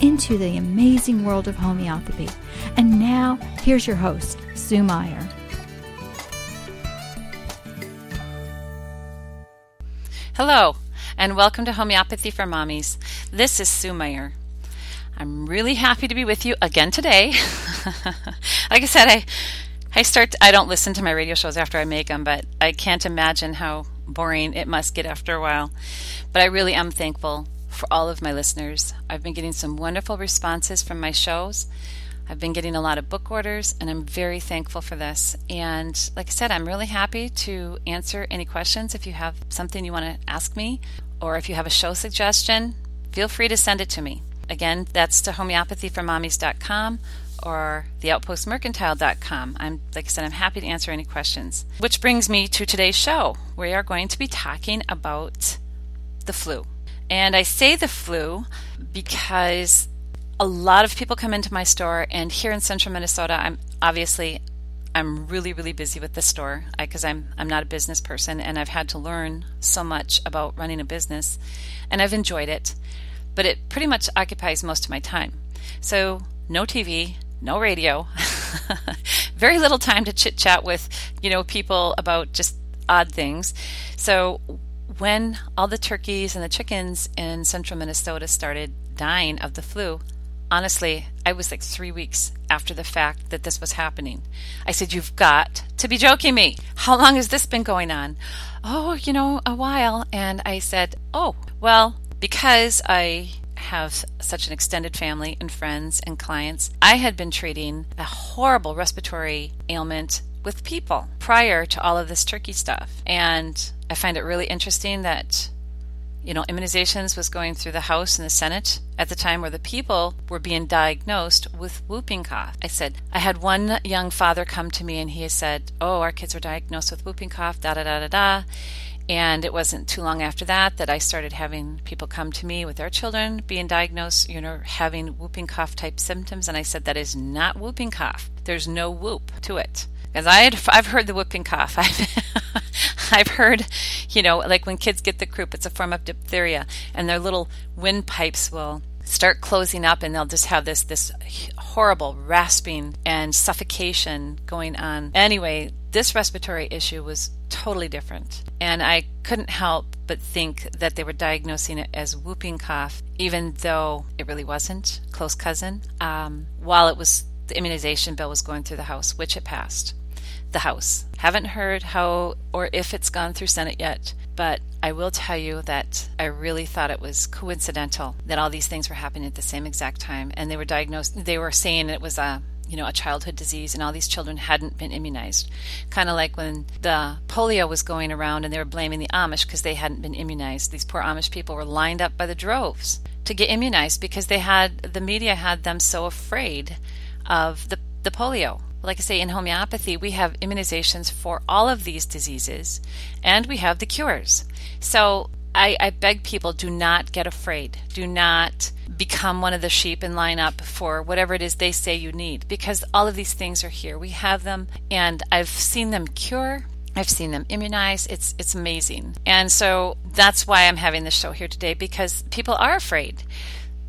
into the amazing world of homeopathy. And now, here's your host, Sue Meyer. Hello, and welcome to Homeopathy for Mommies. This is Sue Meyer. I'm really happy to be with you again today. like I said, I I start I don't listen to my radio shows after I make them, but I can't imagine how boring it must get after a while. But I really am thankful for all of my listeners. I've been getting some wonderful responses from my shows. I've been getting a lot of book orders, and I'm very thankful for this. And like I said, I'm really happy to answer any questions. If you have something you want to ask me, or if you have a show suggestion, feel free to send it to me. Again, that's to homeopathyformommies.com or theoutpostmercantile.com. I'm like I said, I'm happy to answer any questions. Which brings me to today's show. We are going to be talking about the flu. And I say the flu because a lot of people come into my store, and here in central Minnesota, I'm obviously I'm really really busy with the store because I'm I'm not a business person, and I've had to learn so much about running a business, and I've enjoyed it, but it pretty much occupies most of my time. So no TV, no radio, very little time to chit chat with you know people about just odd things. So when all the turkeys and the chickens in central Minnesota started dying of the flu, honestly, I was like three weeks after the fact that this was happening. I said, You've got to be joking me. How long has this been going on? Oh, you know, a while. And I said, Oh, well, because I have such an extended family and friends and clients, I had been treating a horrible respiratory ailment with people prior to all of this turkey stuff. And I find it really interesting that you know, immunizations was going through the House and the Senate at the time where the people were being diagnosed with whooping cough. I said, I had one young father come to me and he said, Oh, our kids were diagnosed with whooping cough, da da da da da. And it wasn't too long after that that I started having people come to me with their children being diagnosed, you know, having whooping cough type symptoms. And I said, that is not whooping cough. There's no whoop to it. I had, I've heard the whooping cough. I've, I've heard, you know, like when kids get the croup, it's a form of diphtheria, and their little windpipes will start closing up, and they'll just have this this horrible rasping and suffocation going on. Anyway, this respiratory issue was totally different, and I couldn't help but think that they were diagnosing it as whooping cough, even though it really wasn't. Close cousin. Um, while it was the immunization bill was going through the House, which it passed the House. Haven't heard how or if it's gone through Senate yet, but I will tell you that I really thought it was coincidental that all these things were happening at the same exact time and they were diagnosed they were saying it was a you know a childhood disease and all these children hadn't been immunized. Kind of like when the polio was going around and they were blaming the amish because they hadn't been immunized. These poor amish people were lined up by the droves to get immunized because they had the media had them so afraid of the, the polio like I say, in homeopathy, we have immunizations for all of these diseases and we have the cures. So I, I, beg people do not get afraid. Do not become one of the sheep and line up for whatever it is they say you need because all of these things are here. We have them and I've seen them cure. I've seen them immunize. It's it's amazing. And so that's why I'm having this show here today because people are afraid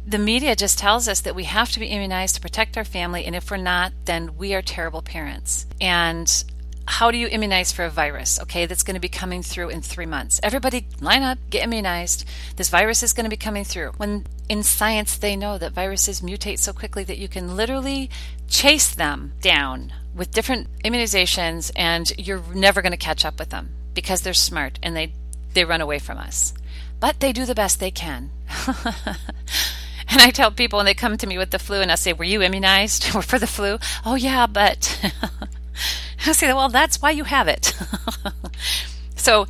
the media just tells us that we have to be immunized to protect our family, and if we're not, then we are terrible parents. And how do you immunize for a virus, okay, that's going to be coming through in three months? Everybody line up, get immunized. This virus is going to be coming through. When in science they know that viruses mutate so quickly that you can literally chase them down with different immunizations and you're never going to catch up with them because they're smart and they, they run away from us. But they do the best they can. And I tell people when they come to me with the flu and I say, Were you immunized for the flu? Oh, yeah, but I say, Well, that's why you have it. so,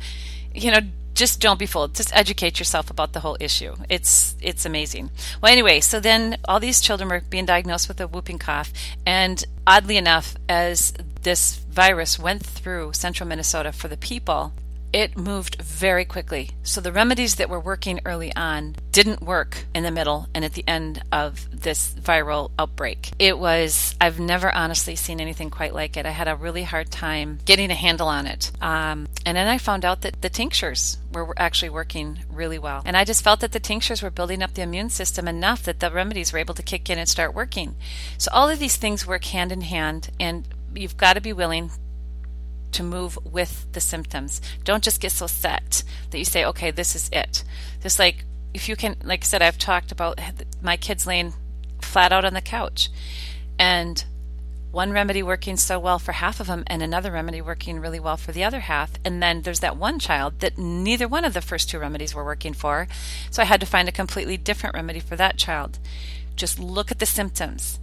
you know, just don't be fooled. Just educate yourself about the whole issue. It's it's amazing. Well, anyway, so then all these children were being diagnosed with a whooping cough, and oddly enough, as this virus went through central Minnesota for the people, it moved very quickly. So the remedies that were working early on didn't work in the middle and at the end of this viral outbreak. It was, I've never honestly seen anything quite like it. I had a really hard time getting a handle on it. Um, and then I found out that the tinctures were actually working really well. And I just felt that the tinctures were building up the immune system enough that the remedies were able to kick in and start working. So all of these things work hand in hand and you've got to be willing to move with the symptoms. Don't just get so set that you say, okay, this is it. Just like if you can, like I said, I've talked about my kids laying flat out on the couch and one remedy working so well for half of them and another remedy working really well for the other half. And then there's that one child that neither one of the first two remedies were working for. So I had to find a completely different remedy for that child. Just look at the symptoms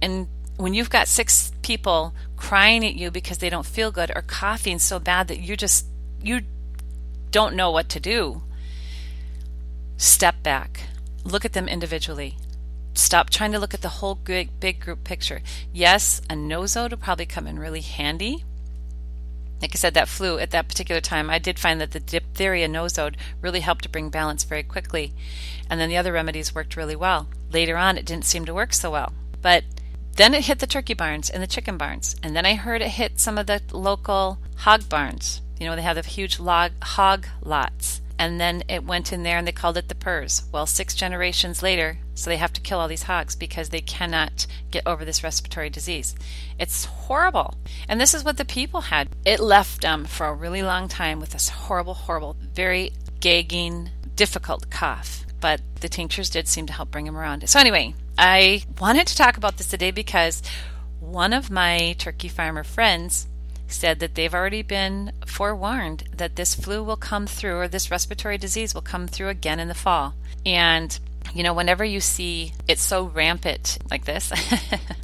and when you've got six people crying at you because they don't feel good or coughing so bad that you just you don't know what to do step back look at them individually stop trying to look at the whole big, big group picture yes a nosode will probably come in really handy like I said, that flu at that particular time, I did find that the diphtheria nosode really helped to bring balance very quickly. And then the other remedies worked really well. Later on, it didn't seem to work so well. But then it hit the turkey barns and the chicken barns. And then I heard it hit some of the local hog barns. You know, they have the huge log, hog lots. And then it went in there and they called it the PRRS. Well, six generations later, so they have to kill all these hogs because they cannot get over this respiratory disease. It's horrible. And this is what the people had. It left them for a really long time with this horrible, horrible, very gagging, difficult cough. But the tinctures did seem to help bring them around. So, anyway, I wanted to talk about this today because one of my turkey farmer friends said that they've already been forewarned that this flu will come through or this respiratory disease will come through again in the fall. And, you know, whenever you see it so rampant like this,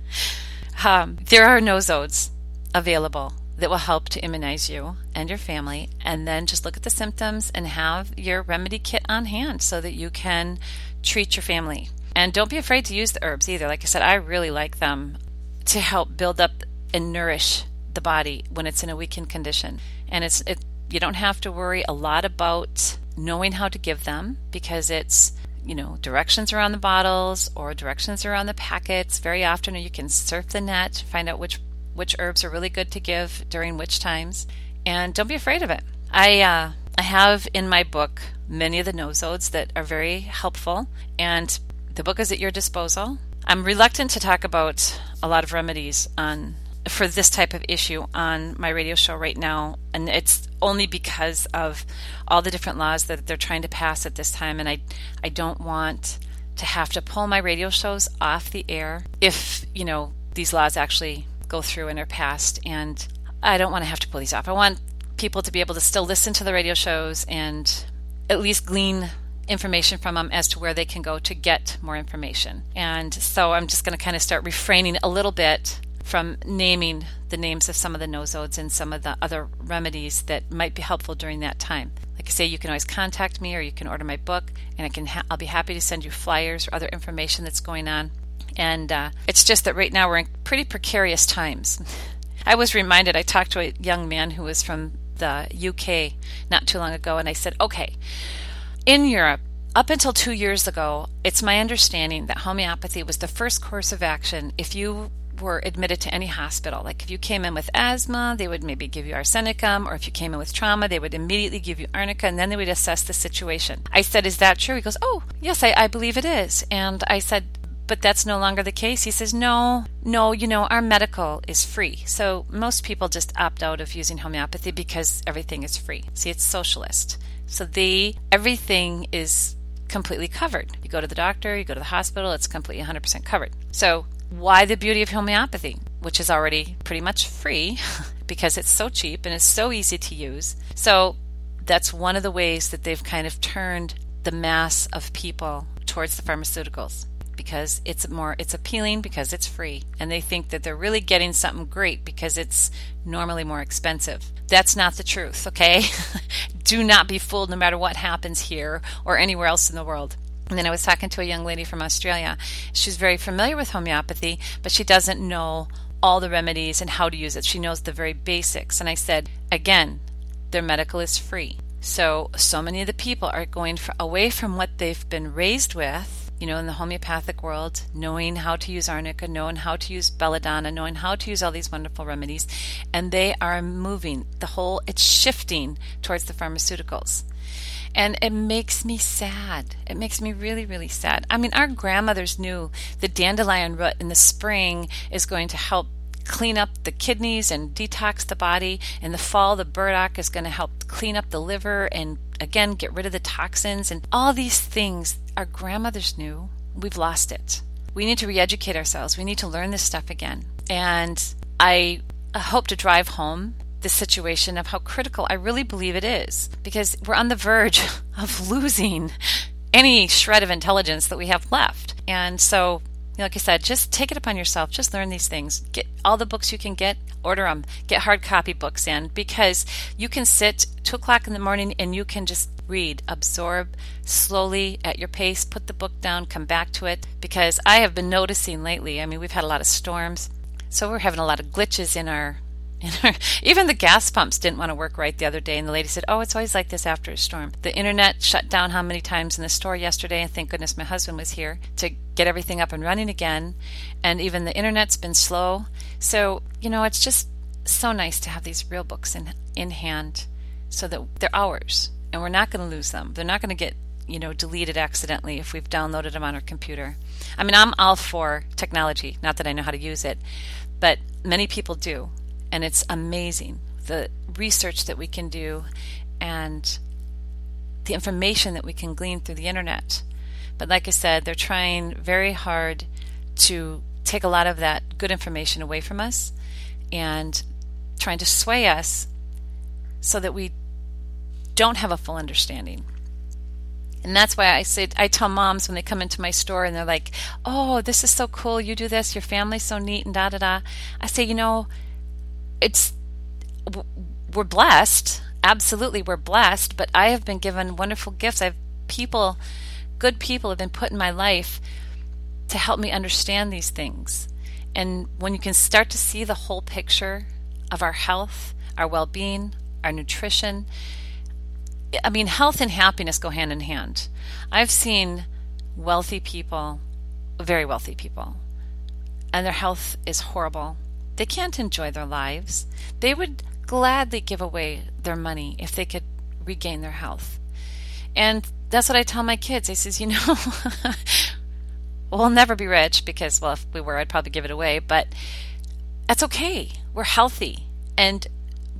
um, there are nosodes available that will help to immunize you and your family. And then just look at the symptoms and have your remedy kit on hand so that you can treat your family. And don't be afraid to use the herbs either. Like I said, I really like them to help build up and nourish the body when it's in a weakened condition. And it's it you don't have to worry a lot about knowing how to give them because it's you know directions are on the bottles or directions are on the packets very often you can surf the net find out which which herbs are really good to give during which times and don't be afraid of it i uh, i have in my book many of the nosodes that are very helpful and the book is at your disposal. I'm reluctant to talk about a lot of remedies on for this type of issue on my radio show right now, and it's only because of all the different laws that they're trying to pass at this time, and I I don't want to have to pull my radio shows off the air if you know these laws actually go through and are passed, and I don't want to have to pull these off. I want people to be able to still listen to the radio shows and at least glean information from them as to where they can go to get more information. And so I'm just going to kind of start refraining a little bit from naming the names of some of the nosodes and some of the other remedies that might be helpful during that time. Like I say, you can always contact me or you can order my book, and I can ha- I'll be happy to send you flyers or other information that's going on. And uh, it's just that right now we're in pretty precarious times. I was reminded, I talked to a young man who was from the UK not too long ago, and I said, okay, in Europe, up until two years ago, it's my understanding that homeopathy was the first course of action if you were admitted to any hospital. Like if you came in with asthma, they would maybe give you arsenicum, or if you came in with trauma, they would immediately give you arnica, and then they would assess the situation. I said, Is that true? He goes, Oh, yes, I, I believe it is. And I said, but that's no longer the case. He says, no, no, you know, our medical is free. So most people just opt out of using homeopathy because everything is free. See, it's socialist. So they everything is completely covered. You go to the doctor, you go to the hospital, it's completely 100% covered. So why the beauty of homeopathy, which is already pretty much free because it's so cheap and it's so easy to use. So that's one of the ways that they've kind of turned the mass of people towards the pharmaceuticals. because it's more it's appealing because it's free and they think that they're really getting something great because it's normally more expensive. That's not the truth, okay? Do not be fooled no matter what happens here or anywhere else in the world. And then I was talking to a young lady from Australia. She's very familiar with homeopathy, but she doesn't know all the remedies and how to use it. She knows the very basics. And I said, again, their medical is free. So, so many of the people are going for, away from what they've been raised with, you know, in the homeopathic world, knowing how to use arnica, knowing how to use belladonna, knowing how to use all these wonderful remedies, and they are moving the whole, it's shifting towards the pharmaceuticals. And it makes me sad. It makes me really, really sad. I mean, our grandmothers knew the dandelion root in the spring is going to help clean up the kidneys and detox the body. In the fall, the burdock is going to help clean up the liver and again get rid of the toxins. And all these things our grandmothers knew. We've lost it. We need to re educate ourselves. We need to learn this stuff again. And I hope to drive home the situation of how critical I really believe it is because we're on the verge of losing any shred of intelligence that we have left. And so like I said, just take it upon yourself. Just learn these things. Get all the books you can get, order them. Get hard copy books in because you can sit two o'clock in the morning and you can just read, absorb slowly at your pace, put the book down, come back to it. Because I have been noticing lately, I mean, we've had a lot of storms, so we're having a lot of glitches in our even the gas pumps didn't want to work right the other day, and the lady said, "Oh, it's always like this after a storm." The internet shut down how many times in the store yesterday, and thank goodness my husband was here to get everything up and running again. And even the internet's been slow, so you know it's just so nice to have these real books in in hand, so that they're ours, and we're not going to lose them. They're not going to get you know deleted accidentally if we've downloaded them on our computer. I mean, I'm all for technology, not that I know how to use it, but many people do and it's amazing the research that we can do and the information that we can glean through the internet. But like I said, they're trying very hard to take a lot of that good information away from us and trying to sway us so that we don't have a full understanding. And that's why I say I tell moms when they come into my store and they're like, "Oh, this is so cool. You do this. Your family's so neat and da da da." I say, "You know, it's we're blessed. Absolutely, we're blessed. But I have been given wonderful gifts. I have people, good people, have been put in my life to help me understand these things. And when you can start to see the whole picture of our health, our well being, our nutrition, I mean, health and happiness go hand in hand. I've seen wealthy people, very wealthy people, and their health is horrible. They can't enjoy their lives. They would gladly give away their money if they could regain their health. And that's what I tell my kids. I says, you know, we'll never be rich because, well, if we were, I'd probably give it away, but that's okay. We're healthy. And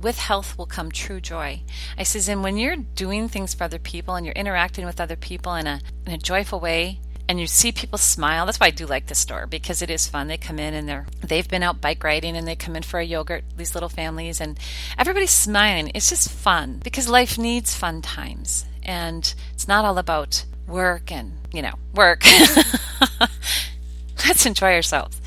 with health will come true joy. I says, and when you're doing things for other people and you're interacting with other people in a, in a joyful way, and you see people smile. That's why I do like the store because it is fun. They come in and they're they've been out bike riding and they come in for a yogurt. These little families and everybody's smiling. It's just fun because life needs fun times, and it's not all about work and you know work. Let's enjoy ourselves.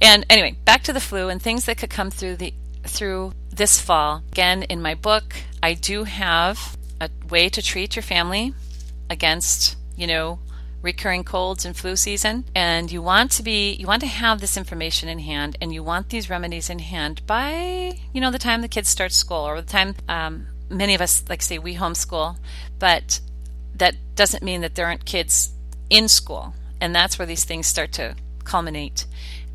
And anyway, back to the flu and things that could come through the through this fall. Again, in my book, I do have a way to treat your family against you know recurring colds and flu season and you want to be you want to have this information in hand and you want these remedies in hand by you know the time the kids start school or the time um, many of us like say we homeschool but that doesn't mean that there aren't kids in school and that's where these things start to culminate.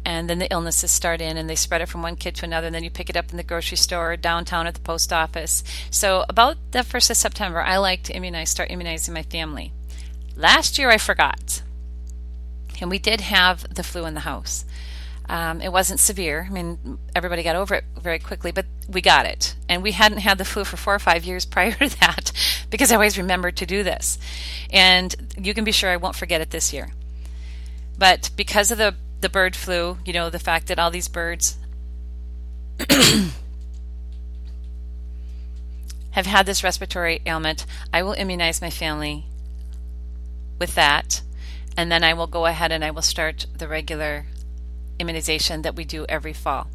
And then the illnesses start in and they spread it from one kid to another and then you pick it up in the grocery store downtown at the post office. So about the 1st of september i like to immunize start immunizing my family Last year I forgot. And we did have the flu in the house. Um, it wasn't severe. I mean, everybody got over it very quickly, but we got it. And we hadn't had the flu for four or five years prior to that because I always remembered to do this. And you can be sure I won't forget it this year. But because of the, the bird flu, you know, the fact that all these birds have had this respiratory ailment, I will immunize my family with that. And then I will go ahead and I will start the regular immunization that we do every fall.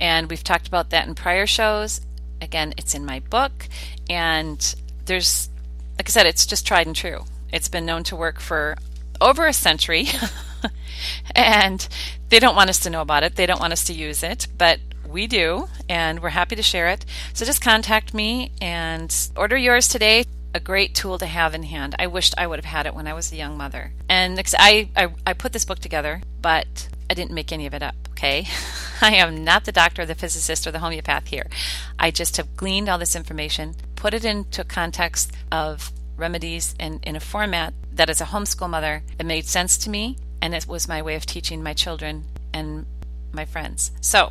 And we've talked about that in prior shows. Again, it's in my book. And there's, like I said, it's just tried and true. It's been known to work for over a century. and they don't want us to know about it, they don't want us to use it. But we do, and we're happy to share it. So just contact me and order yours today. A great tool to have in hand. I wished I would have had it when I was a young mother. And I, I, I put this book together, but I didn't make any of it up, okay? I am not the doctor, the physicist, or the homeopath here. I just have gleaned all this information, put it into context of remedies and in a format that as a homeschool mother, it made sense to me, and it was my way of teaching my children and my friends. So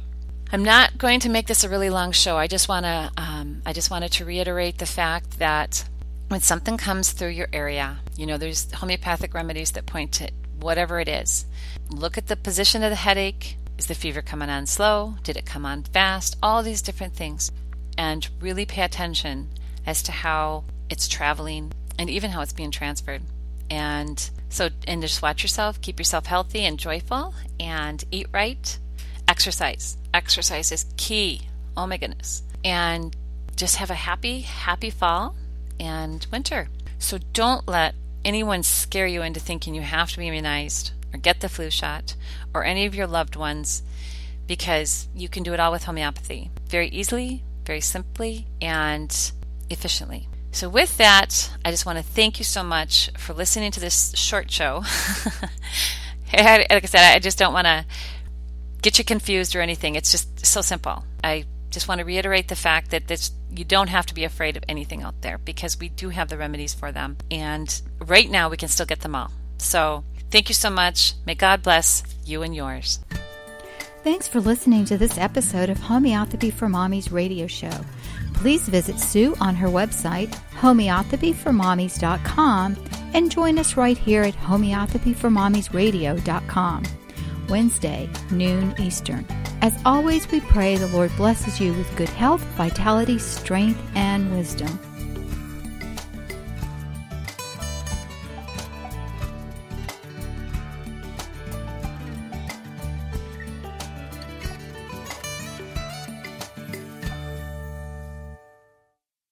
I'm not going to make this a really long show. I just want to um, I just wanted to reiterate the fact that when something comes through your area, you know, there's homeopathic remedies that point to whatever it is. Look at the position of the headache. Is the fever coming on slow? Did it come on fast? All these different things. And really pay attention as to how it's traveling and even how it's being transferred. And so, and just watch yourself, keep yourself healthy and joyful, and eat right, exercise exercise is key. Oh my goodness. And just have a happy, happy fall and winter. So don't let anyone scare you into thinking you have to be immunized or get the flu shot or any of your loved ones because you can do it all with homeopathy very easily, very simply, and efficiently. So, with that, I just want to thank you so much for listening to this short show. like I said, I just don't want to get you confused or anything. It's just so simple. I just want to reiterate the fact that this you don't have to be afraid of anything out there because we do have the remedies for them. And right now we can still get them all. So thank you so much. May God bless you and yours. Thanks for listening to this episode of Homeopathy for Mommies radio show. Please visit Sue on her website, homeopathyformommies.com, and join us right here at homeopathyformommiesradio.com. Wednesday, noon Eastern. As always, we pray the Lord blesses you with good health, vitality, strength, and wisdom.